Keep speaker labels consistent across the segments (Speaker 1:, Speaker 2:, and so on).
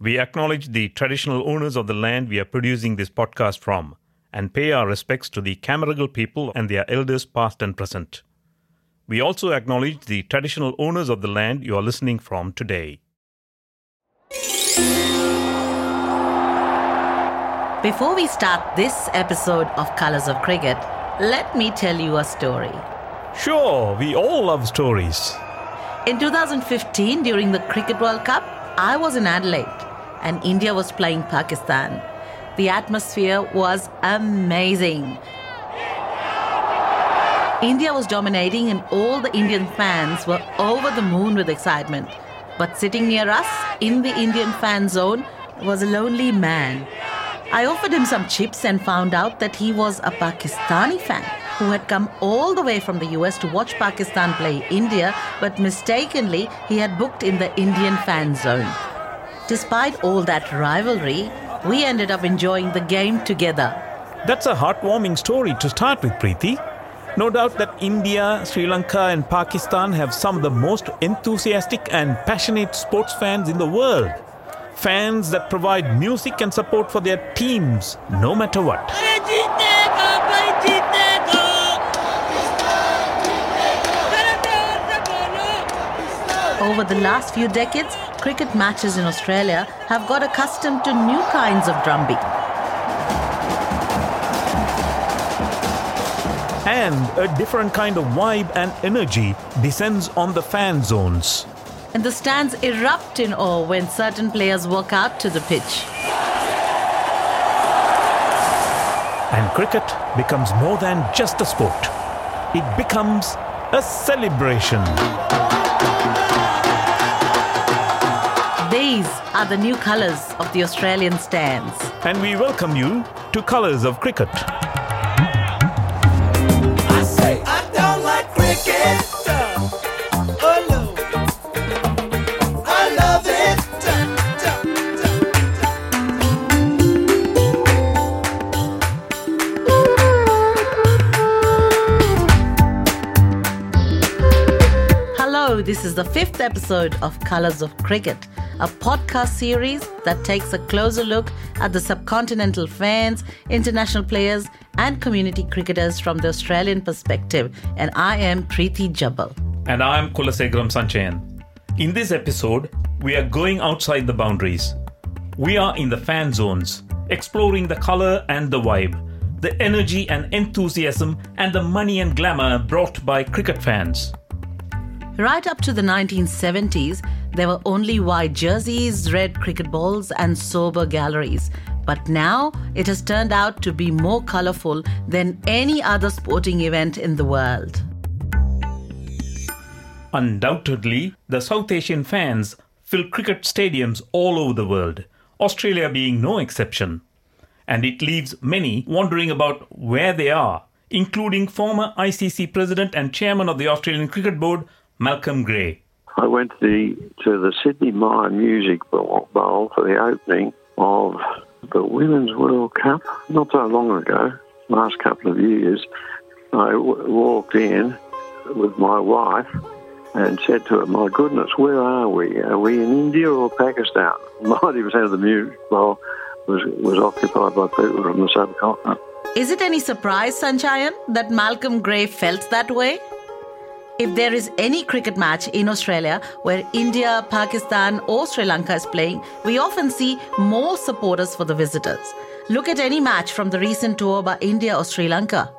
Speaker 1: We acknowledge the traditional owners of the land we are producing this podcast from and pay our respects to the Cammeraygal people and their elders past and present. We also acknowledge the traditional owners of the land you are listening from today.
Speaker 2: Before we start this episode of Colors of Cricket, let me tell you a story.
Speaker 1: Sure, we all love stories.
Speaker 2: In 2015, during the Cricket World Cup, I was in Adelaide and India was playing Pakistan. The atmosphere was amazing. India was dominating, and all the Indian fans were over the moon with excitement. But sitting near us in the Indian fan zone was a lonely man I offered him some chips and found out that he was a Pakistani fan who had come all the way from the US to watch Pakistan play India, but mistakenly he had booked in the Indian fan zone. Despite all that rivalry, we ended up enjoying the game together.
Speaker 1: That's a heartwarming story to start with, Preeti. No doubt that India, Sri Lanka, and Pakistan have some of the most enthusiastic and passionate sports fans in the world fans that provide music and support for their teams no matter what.
Speaker 2: Over the last few decades, cricket matches in Australia have got accustomed to new kinds of drumbeat.
Speaker 1: And a different kind of vibe and energy descends on the fan zones
Speaker 2: and the stands erupt in awe when certain players walk out to the pitch.
Speaker 1: And cricket becomes more than just a sport, it becomes a celebration.
Speaker 2: These are the new colours of the Australian stands.
Speaker 1: And we welcome you to Colours of Cricket.
Speaker 2: Hello, this is the fifth episode of Colors of Cricket, a podcast series that takes a closer look at the subcontinental fans, international players, and community cricketers from the Australian perspective. And I am Preeti Jabal.
Speaker 1: And I am Kulasegaram Sanchayan. In this episode, we are going outside the boundaries. We are in the fan zones, exploring the color and the vibe, the energy and enthusiasm, and the money and glamour brought by cricket fans.
Speaker 2: Right up to the 1970s, there were only white jerseys, red cricket balls, and sober galleries. But now it has turned out to be more colourful than any other sporting event in the world.
Speaker 1: Undoubtedly, the South Asian fans fill cricket stadiums all over the world, Australia being no exception. And it leaves many wondering about where they are, including former ICC president and chairman of the Australian Cricket Board, Malcolm Gray.
Speaker 3: I went to the, to the Sidney Myer Music Bowl for the opening of the Women's World Cup not so long ago, last couple of years. I w- walked in with my wife and said to her, My goodness, where are we? Are we in India or Pakistan? 90% of the music bowl was, was occupied by people from the subcontinent.
Speaker 2: Is it any surprise, Sanchayan, that Malcolm Gray felt that way? If there is any cricket match in Australia where India, Pakistan, or Sri Lanka is playing, we often see more supporters for the visitors. Look at any match from the recent tour by India or Sri Lanka.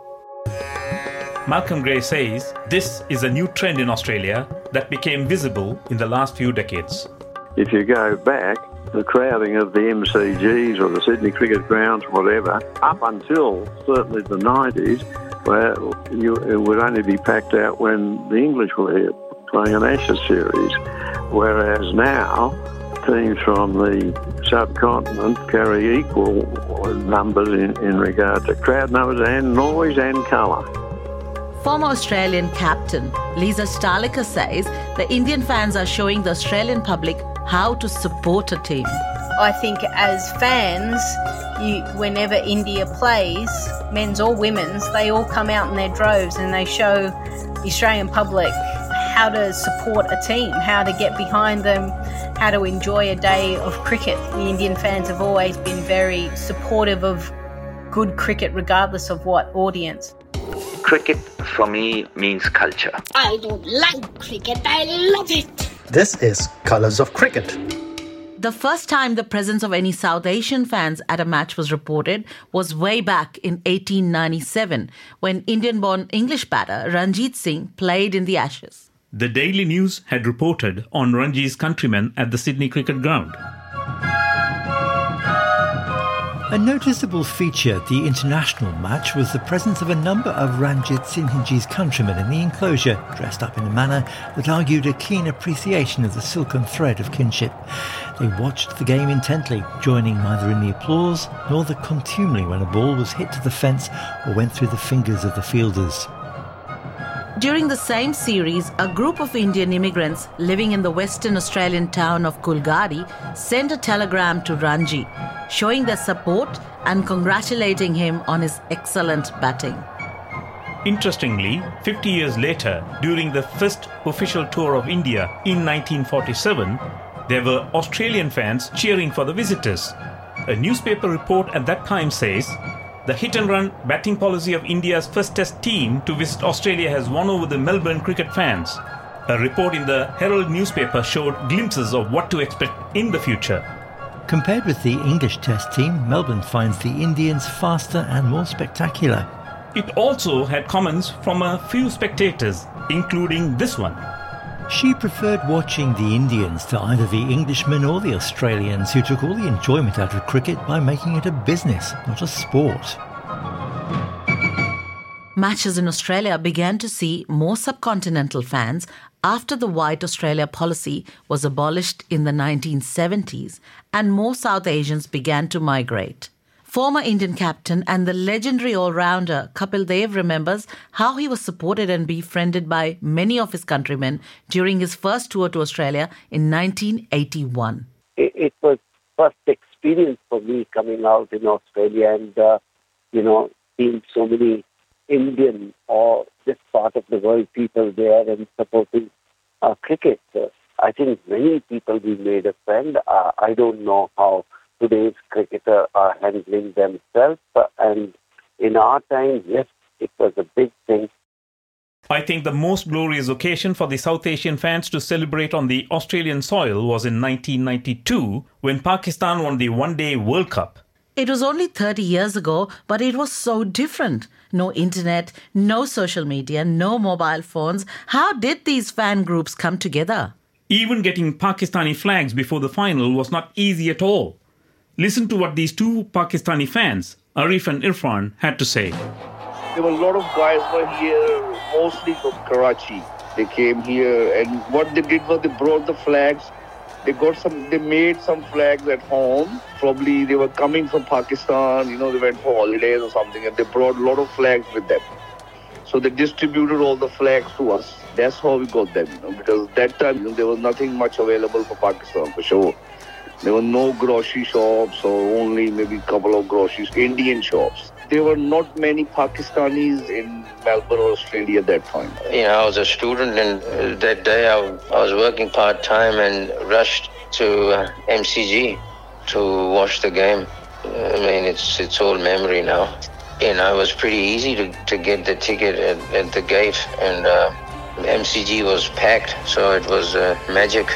Speaker 1: Malcolm Gray says this is a new trend in Australia that became visible in the last few decades.
Speaker 3: If you go back, the crowding of the MCGs or the Sydney Cricket Grounds, whatever, up until certainly the 90s, where you, it would only be packed out when the English were here playing an Ashes series. Whereas now, teams from the subcontinent carry equal numbers in, in regard to crowd numbers and noise and colour.
Speaker 2: Former Australian captain Lisa Sthalekar says the Indian fans are showing the Australian public how to support a team.
Speaker 4: I think as fans, you, whenever India plays, men's or women's, they all come out in their droves and they show the Australian public how to support a team, how to get behind them, how to enjoy a day of cricket. The Indian fans have always been very supportive of good cricket, regardless of what audience.
Speaker 5: Cricket for me means culture.
Speaker 6: I don't like cricket, I love it.
Speaker 7: This is Colors of Cricket.
Speaker 2: The first time the presence of any South Asian fans at a match was reported was way back in 1897 when Indian born English batter Ranjit Singh played in the Ashes.
Speaker 1: The Daily News had reported on Ranji's countrymen at the Sydney Cricket Ground.
Speaker 8: A noticeable feature at the international match was the presence of a number of Ranjitsinhji's countrymen in the enclosure, dressed up in a manner that argued a keen appreciation of the silken thread of kinship. They watched the game intently, joining neither in the applause nor the contumely when a ball was hit to the fence or went through the fingers of the fielders.
Speaker 2: During the same series, a group of Indian immigrants living in the Western Australian town of Coolgardie sent a telegram to Ranji, showing their support and congratulating him on his excellent batting.
Speaker 1: Interestingly, 50 years later, during the first official tour of India in 1947, there were Australian fans cheering for the visitors. A newspaper report at that time says the hit and run batting policy of India's first test team to visit Australia has won over the Melbourne cricket fans. A report in the Herald newspaper showed glimpses of what to expect in the future.
Speaker 8: Compared with the English Test team, Melbourne finds the Indians faster and more spectacular.
Speaker 1: It also had comments from a few spectators, including this one.
Speaker 8: She preferred watching the Indians to either the Englishmen or the Australians who took all the enjoyment out of cricket by making it a business, not a sport.
Speaker 2: Matches in Australia began to see more subcontinental fans after the White Australia policy was abolished in the 1970s and more South Asians began to migrate. Former Indian captain and the legendary all rounder Kapil Dev remembers how he was supported and befriended by many of his countrymen during his first tour to Australia in 1981.
Speaker 9: It, it was first experience for me coming out in Australia and, uh, you know, seeing so many Indian or this part of the world people there and supporting uh, cricket. Uh, I think many people we made a friend. Uh, I don't know how today's cricketer are handling themselves. And in our time, yes, it was a big thing.
Speaker 1: I think the most glorious occasion for the South Asian fans to celebrate on the Australian soil was in 1992 when Pakistan won the One Day World Cup.
Speaker 2: It was only 30 years ago, but it was so different. No internet, no social media, no mobile phones. How did these fan groups come together?
Speaker 1: Even getting Pakistani flags before the final was not easy at all. Listen to what these two Pakistani fans, Arif and Irfan, had to say.
Speaker 10: There were a lot of guys were here, mostly from Karachi. They came here, and what they did was they brought the flags. They got some. They made some flags at home. Probably they were coming from Pakistan. You know, they went for holidays or something, and they brought a lot of flags with them. So they distributed all the flags to us. That's how we got them. You know, because that time you know, there was nothing much available for Pakistan for sure. There were no grocery shops or only maybe a couple of groceries, Indian shops. There were not many Pakistanis in Melbourne, Australia at that time.
Speaker 11: You know, I was a student and uh, that day I, I was working part time and rushed to uh, MCG to watch the game. I mean, it's it's all memory now. You know, it was pretty easy to, to get the ticket at, at the gate, and uh, MCG was packed, so it was uh, magic.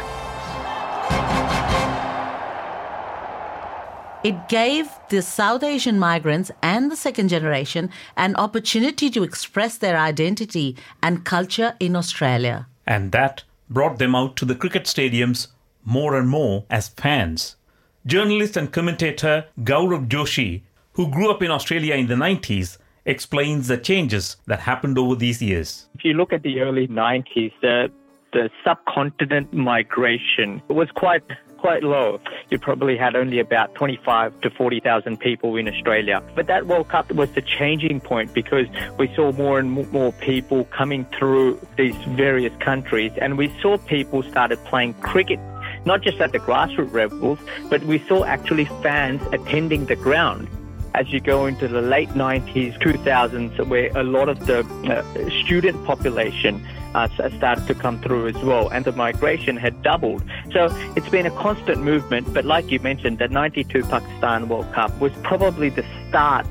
Speaker 2: It gave the South Asian migrants and the second generation an opportunity to express their identity and culture in Australia.
Speaker 1: And that brought them out to the cricket stadiums more and more as fans. Journalist and commentator Gaurav Joshi, who grew up in Australia in the 90s, explains the changes that happened over these years.
Speaker 12: If you look at the early 90s, the, the subcontinent migration was quite quite low. You probably had only about 25 to 40,000 people in Australia. But that World Cup was the changing point because we saw more and more people coming through these various countries and we saw people started playing cricket not just at the grassroots levels, but we saw actually fans attending the ground. As you go into the late 90s, 2000s, where a lot of the uh, student population uh, started to come through as well, and the migration had doubled. So it's been a constant movement, but like you mentioned, the 92 Pakistan World Cup was probably the start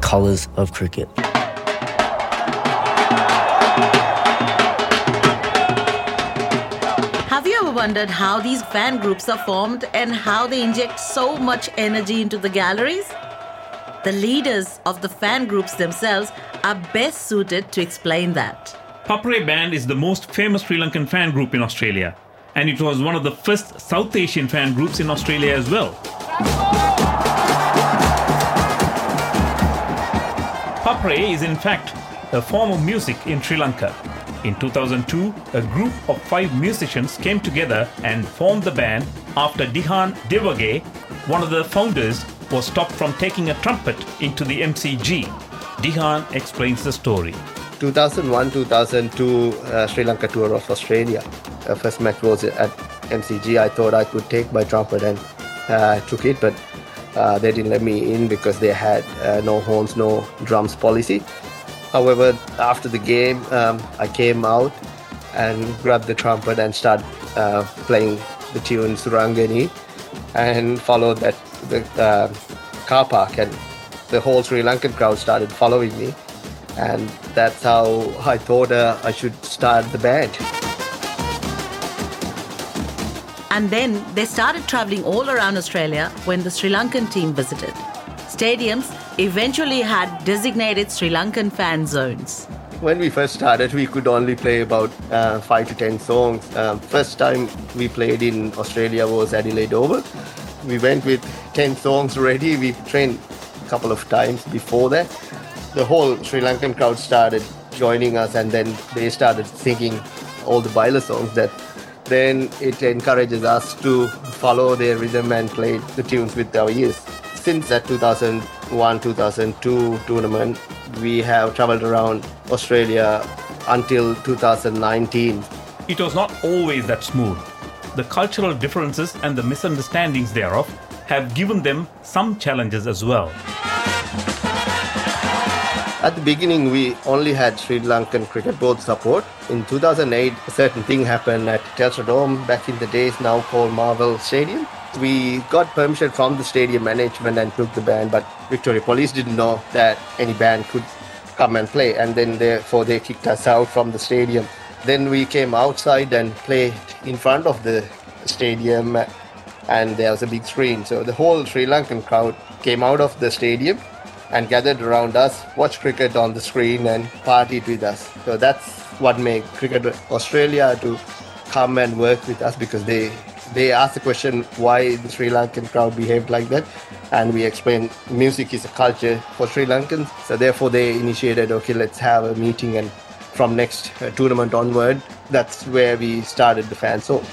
Speaker 13: colours of cricket.
Speaker 2: Wondered how these fan groups are formed and how they inject so much energy into the galleries? The leaders of the fan groups themselves are best suited to explain that.
Speaker 1: Papare Band is the most famous Sri Lankan fan group in Australia, and it was one of the first South Asian fan groups in Australia as well. Papare is in fact a form of music in Sri Lanka. In 2002, a group of five musicians came together and formed the band after Dihan Devage, one of the founders, was stopped from taking a trumpet into the MCG. Dihan explains the story.
Speaker 14: 2001-2002 uh, Sri Lanka tour of Australia. Uh, first match was at MCG. I thought I could take my trumpet and uh, took it, but uh, they didn't let me in because they had uh, no horns, no drums policy. However, after the game, um, I came out and grabbed the trumpet and started uh, playing the tune Surangani and followed that the uh, car park and the whole Sri Lankan crowd started following me and that's how I thought uh, I should start the band.
Speaker 2: And then they started traveling all around Australia when the Sri Lankan team visited. Stadiums eventually had designated Sri Lankan fan zones.
Speaker 14: When we first started, we could only play about uh, five to ten songs. Uh, first time we played in Australia was Adelaide Oval. We went with 10 songs ready. We trained a couple of times before that. The whole Sri Lankan crowd started joining us, and then they started singing all the Baila songs that then it encourages us to follow their rhythm and play the tunes with our ears. Since that 2001 2002 tournament, we have traveled around Australia until 2019.
Speaker 1: It was not always that smooth. The cultural differences and the misunderstandings thereof have given them some challenges as well.
Speaker 14: At the beginning, we only had Sri Lankan Cricket Board support. In 2008, a certain thing happened at Telstra Dome, back in the days now called Marvel Stadium. We got permission from the stadium management and took the band, but Victoria Police didn't know that any band could come and play, and then therefore they kicked us out from the stadium. Then we came outside and played in front of the stadium, and there was a big screen. So the whole Sri Lankan crowd came out of the stadium and gathered around us, watched cricket on the screen, and partied with us. So that's what made Cricket Australia to come and work with us because they they asked the question why the Sri Lankan crowd behaved like that, and we explained music is a culture for Sri Lankans. So therefore, they initiated okay, let's have a meeting, and from next uh, tournament onward, that's where we started the fan zone.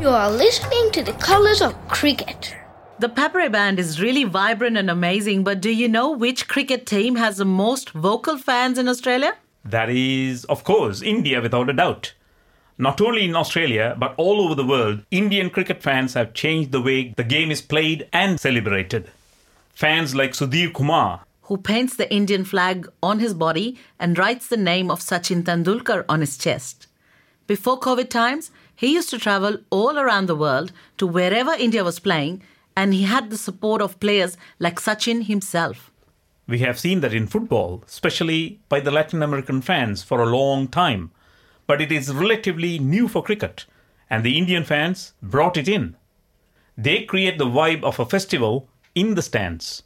Speaker 6: You are listening to the colors of cricket.
Speaker 2: The Papare Band is really vibrant and amazing, but do you know which cricket team has the most vocal fans in Australia?
Speaker 1: That is, of course, India without a doubt. Not only in Australia, but all over the world, Indian cricket fans have changed the way the game is played and celebrated. Fans like Sudhir Kumar,
Speaker 2: who paints the Indian flag on his body and writes the name of Sachin Tendulkar on his chest. Before COVID times, he used to travel all around the world to wherever India was playing, and he had the support of players like Sachin himself.
Speaker 1: We have seen that in football, especially by the Latin American fans, for a long time. But it is relatively new for cricket, and the Indian fans brought it in. They create the vibe of a festival in the stands.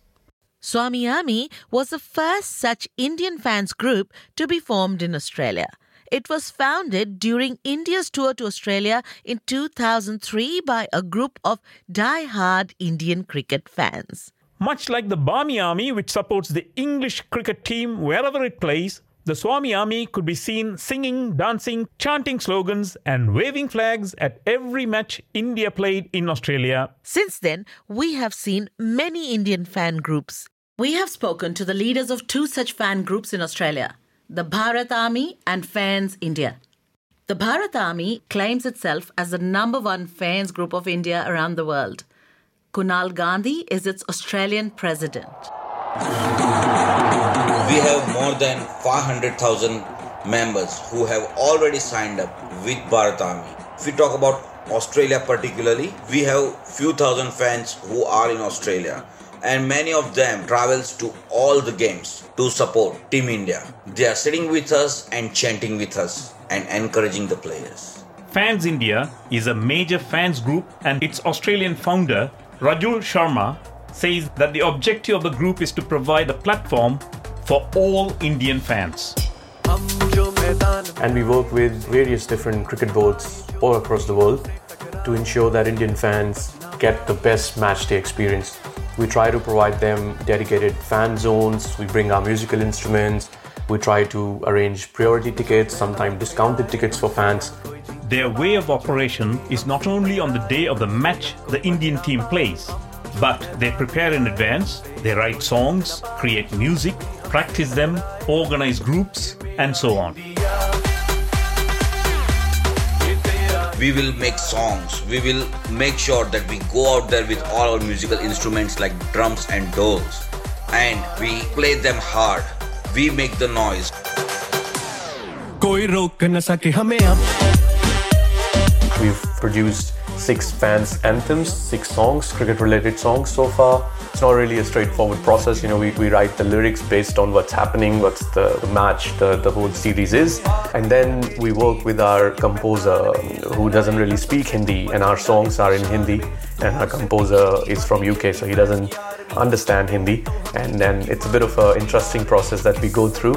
Speaker 2: Swami was the first such Indian fans group to be formed in Australia. It was founded during India's tour to Australia in 2003 by a group of die-hard Indian cricket fans.
Speaker 1: Much like the Barmy Army, which supports the English cricket team wherever it plays, the Swami Army could be seen singing, dancing, chanting slogans, and waving flags at every match India played in Australia.
Speaker 2: Since then, we have seen many Indian fan groups We have spoken to the leaders of two such fan groups in Australia the Bharat Army and Fans India. The Bharat Army claims itself as the number one fans group of India around the world. Kunal Gandhi is its Australian president.
Speaker 15: We have more than 500,000 members who have already signed up with Bharat Army. If we talk about Australia particularly, we have few thousand fans who are in Australia and many of them travels to all the games to support Team India. They are sitting with us and chanting with us and encouraging the players.
Speaker 1: Fans India is a major fans group and its Australian founder Rajul Sharma says that the objective of the group is to provide a platform for all Indian fans.
Speaker 16: And we work with various different cricket boards all across the world to ensure that Indian fans get the best match day experience. We try to provide them dedicated fan zones, we bring our musical instruments, we try to arrange priority tickets, sometimes discounted tickets for fans.
Speaker 1: Their way of operation is not only on the day of the match the Indian team plays, but they prepare in advance, they write songs, create music, practice them, organize groups, and so on.
Speaker 15: We will make songs, we will make sure that we go out there with all our musical instruments like drums and dhols, and we play them hard. We make the noise.
Speaker 16: We've produced six fans anthems, six songs, cricket related songs so far. It's not really a straightforward process. You know, we, we write the lyrics based on what's happening, what's the, the match, the, the whole series is. And then we work with our composer who doesn't really speak Hindi and our songs are in Hindi and our composer is from UK so he doesn't understand Hindi and then it's a bit of an interesting process that we go through.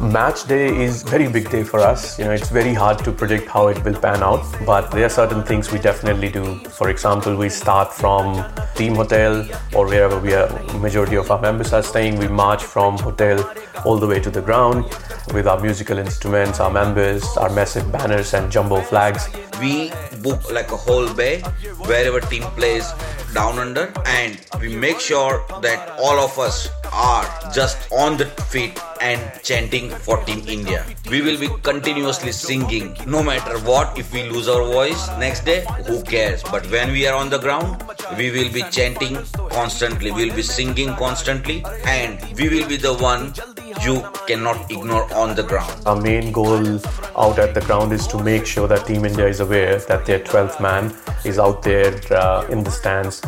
Speaker 16: Match day is very big day for us. You know, it's very hard to predict how it will pan out, but there are certain things we definitely do. For example, we start from team hotel or wherever we are majority of our members are staying. We march from hotel all the way to the ground with our musical instruments, our members, our massive banners and jumbo flags.
Speaker 15: We book like a whole bay wherever team plays down under and we make sure that all of us are just on the feet and chanting for Team India. We will be continuously singing no matter what. If we lose our voice next day, who cares? But when we are on the ground, we will be chanting constantly, we will be singing constantly, and we will be the one you cannot ignore on the ground.
Speaker 16: Our main goal out at the ground is to make sure that Team India is aware that their 12th man is out there uh, in the stands.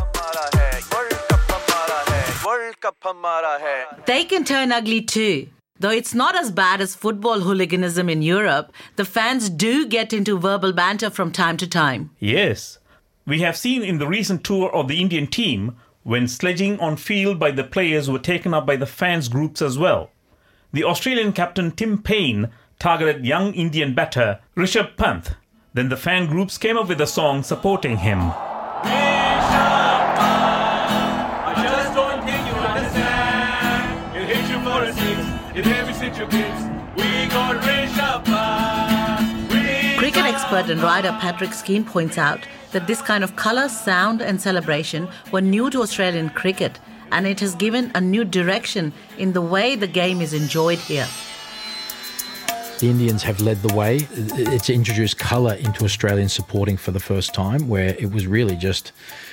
Speaker 2: They can turn ugly too. Though it's not as bad as football hooliganism in Europe, the fans do get into verbal banter from time to time.
Speaker 1: Yes. We have seen in the recent tour of the Indian team when sledging on field by the players were taken up by the fans groups as well. The Australian captain Tim Paine targeted young Indian batter Rishabh Pant. Then the fan groups came up with a song supporting him.
Speaker 2: Expert and writer Patrick Skene points out that this kind of colour, sound, and celebration were new to Australian cricket, and it has given a new direction in the way the game is enjoyed here.
Speaker 17: The Indians have led the way. It's introduced colour into Australian supporting for the first time, where it was really just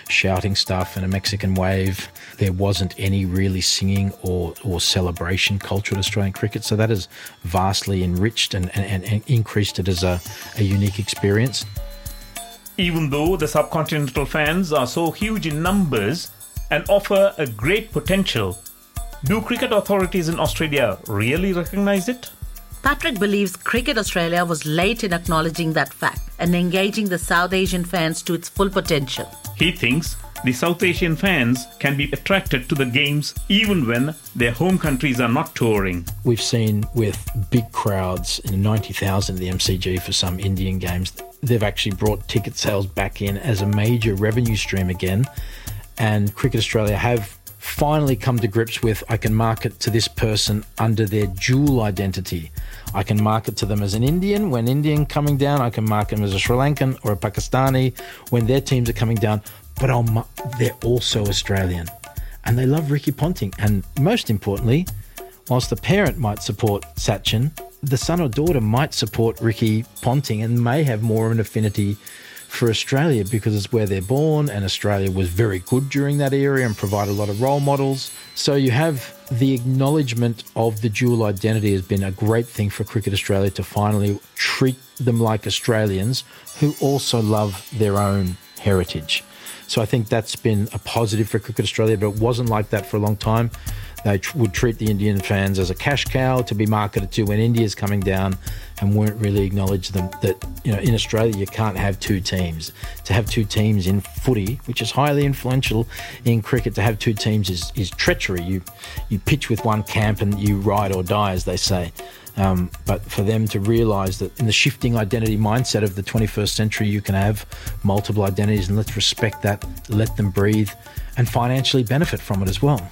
Speaker 17: shouting stuff and a Mexican wave. There wasn't any really singing or, or celebration culture at Australian cricket. So that has vastly enriched and, and, and increased it as a, a unique experience.
Speaker 1: Even though the subcontinental fans are so huge in numbers and offer a great potential, do cricket authorities in Australia really recognise it?
Speaker 2: Patrick believes Cricket Australia was late in acknowledging that fact and engaging the South Asian fans to its full potential.
Speaker 1: He thinks the South Asian fans can be attracted to the games even when their home countries are not touring.
Speaker 17: We've seen with big crowds, in 90,000 at the MCG for some Indian games, they've actually brought ticket sales back in as a major revenue stream again. And Cricket Australia have finally come to grips with I can market to this person under their dual identity. I can market to them as an Indian when Indian coming down. I can market them as a Sri Lankan or a Pakistani when their teams are coming down. But I'll, they're also Australian. and they love Ricky Ponting. And most importantly, whilst the parent might support Sachin, the son or daughter might support Ricky Ponting and may have more of an affinity for Australia because it's where they're born, and Australia was very good during that era and provided a lot of role models. So you have the acknowledgement of the dual identity has been a great thing for Cricket Australia to finally treat them like Australians who also love their own heritage. So I think that's been a positive for Cricket Australia, but it wasn't like that for a long time. They tr- would treat the Indian fans as a cash cow to be marketed to when India's coming down and weren't really acknowledge them that you know in Australia you can't have two teams. To have two teams in footy, which is highly influential in cricket, to have two teams is, is treachery. You you pitch with one camp and you ride or die, as they say. Um, but for them to realise that in the shifting identity mindset of the 21st century, you can have multiple identities, and let's respect that, let them breathe, and financially benefit from it as well.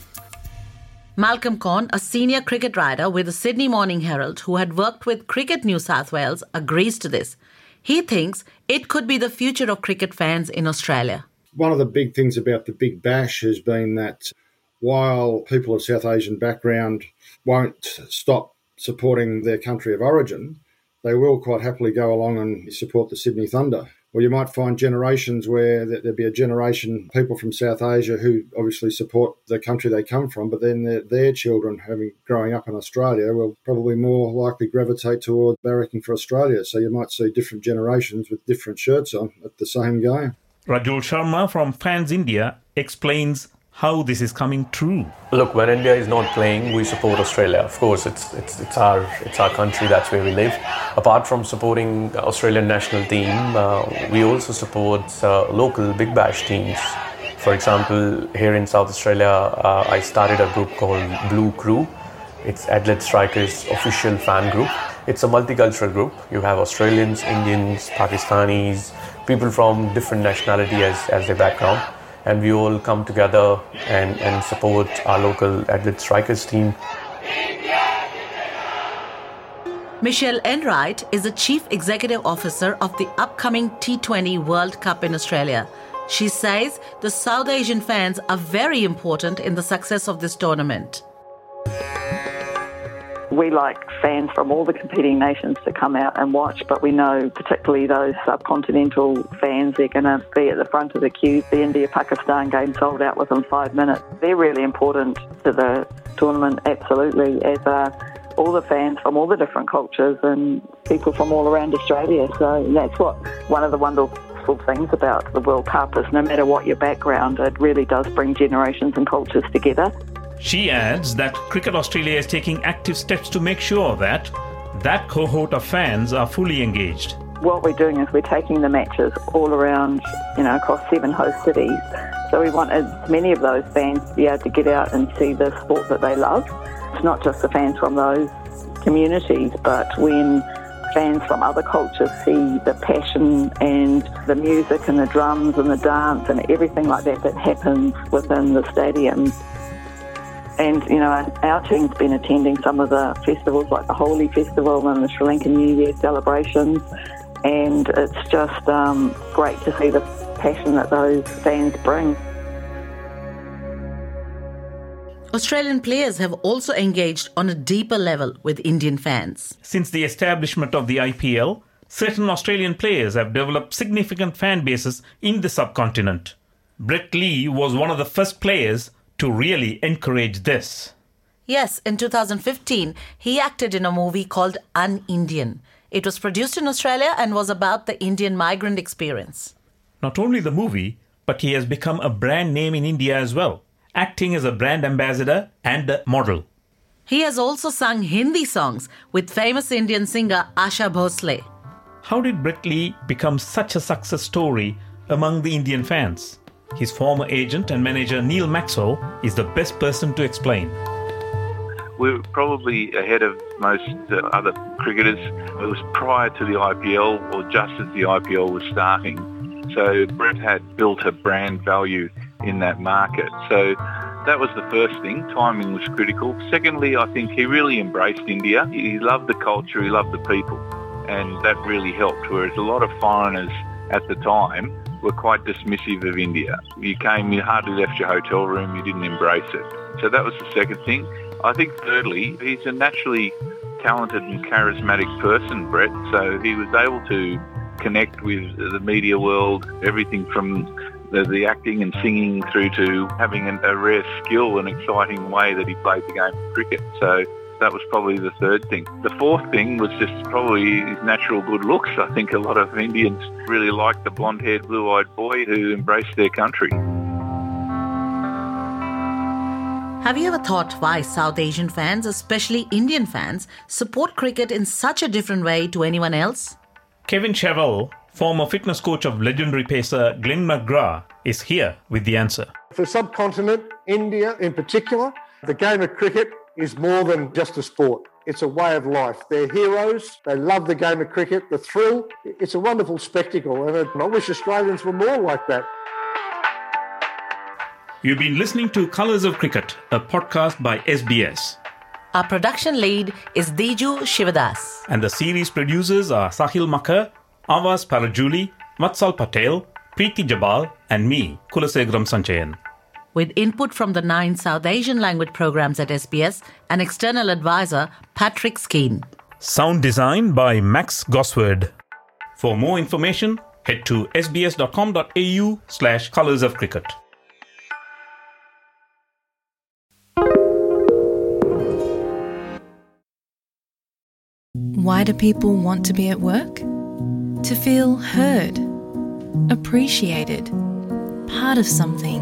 Speaker 2: Malcolm Conn, a senior cricket writer with the Sydney Morning Herald who had worked with Cricket New South Wales, agrees to this. He thinks it could be the future of cricket fans in Australia.
Speaker 18: One of the big things about the Big Bash has been that while people of South Asian background won't stop supporting their country of origin, they will quite happily go along and support the Sydney Thunder or you might find generations where there'd be a generation people from South Asia who obviously support the country they come from, but then their, children, having growing up in Australia, will probably more likely gravitate toward barracking for Australia. So you might see different generations with different shirts on at the same game.
Speaker 1: Rajul Sharma from Fans India explains how this is coming true.
Speaker 16: Look, when India is not playing, we support Australia. Of course, it's it's it's our it's our country. That's where we live. Apart from supporting Australian national team, uh, we also support uh, local Big Bash teams. For example, here in South Australia, uh, I started a group called Blue Crew. It's Adelaide Strikers official fan group. It's a multicultural group. You have Australians, Indians, Pakistanis, people from different nationality as, as their background and we all come together and, and support our local Adelaide Strikers team.
Speaker 2: Michelle Enright is the Chief Executive Officer of the upcoming T20 World Cup in Australia. She says the South Asian fans are very important in the success of this tournament
Speaker 19: we like fans from all the competing nations to come out and watch, but we know particularly those subcontinental fans, they're going to be at the front of the queue. The India Pakistan game sold out within five minutes. They're really important to the tournament, absolutely, as are all the fans from all the different cultures and people from all around Australia. So that's what one of the wonderful things about the World Cup is no matter what your background, it really does bring generations and cultures together.
Speaker 1: She adds that Cricket Australia is taking active steps to make sure that that cohort of fans are fully engaged.
Speaker 19: What we're doing is we're taking the matches all around, you know, across seven host cities. So we want as many of those fans to be able to get out and see the sport that they love. It's not just the fans from those communities, but when fans from other cultures see the passion and the music and the drums and the dance and everything like that that happens within the stadium, and, you know, our team's been attending some of the festivals like the Holi Festival and the Sri Lankan New Year celebrations. And it's just um, great to see the passion that those fans bring.
Speaker 2: Australian players have also engaged on a deeper level with Indian fans.
Speaker 1: Since the establishment of the IPL, certain Australian players have developed significant fan bases in the subcontinent. Brett Lee was one of the first players to really encourage this.
Speaker 2: Yes, in 2015, he acted in a movie called UnIndian. It was produced in Australia and was about the Indian migrant experience.
Speaker 1: Not only the movie, but he has become a brand name in India as well, acting as a brand ambassador and a model.
Speaker 2: He has also sung Hindi songs with famous Indian singer Asha Bhosle.
Speaker 1: How did Brett Lee become such a success story among the Indian fans? His former agent and manager Neil Maxwell is the best person to explain.
Speaker 20: We're probably ahead of most uh, other cricketers. It was prior to the IPL or just as the IPL was starting. So Brett had built a brand value in that market. So that was the first thing. Timing was critical. Secondly, I think he really embraced India. He loved the culture, he loved the people, and that really helped. Whereas a lot of foreigners at the time were quite dismissive of India. You came, you hardly left your hotel room, you didn't embrace it. So that was the second thing. I think thirdly, he's a naturally talented and charismatic person, Brett, so he was able to connect with the media world, everything from the, the acting and singing through to having an, a rare skill and exciting way that he played the game of cricket. So that was probably the third thing. The fourth thing was just probably his natural good looks. I think a lot of Indians really liked the blonde-haired, blue-eyed boy who embraced their country.
Speaker 2: Have you ever thought why South Asian fans, especially Indian fans, support cricket in such a different way to anyone else?
Speaker 1: Kevin Chevell, former fitness coach of legendary pacer Glenn McGrath, is here with the answer.
Speaker 21: For subcontinent, India in particular, the game of cricket is more than just a sport. It's a way of life. They're heroes. They love the game of cricket, the thrill. It's a wonderful spectacle, and I wish Australians were more like that.
Speaker 1: You've been listening to Colours of Cricket, a podcast by SBS.
Speaker 2: Our production lead is Diju Shivadas.
Speaker 1: And the series producers are Sahil Makar, Avas Parajuli, Matsal Patel, Preeti Jabal, and me, Kulasegaram Sanchayan.
Speaker 2: With input from the nine South Asian language programs at SBS and external advisor Patrick Skene.
Speaker 1: Sound design by Max Gosward. For more information, head to sbs.com.au slash colours of cricket.
Speaker 22: Why do people want to be at work? To feel heard, appreciated, part of something,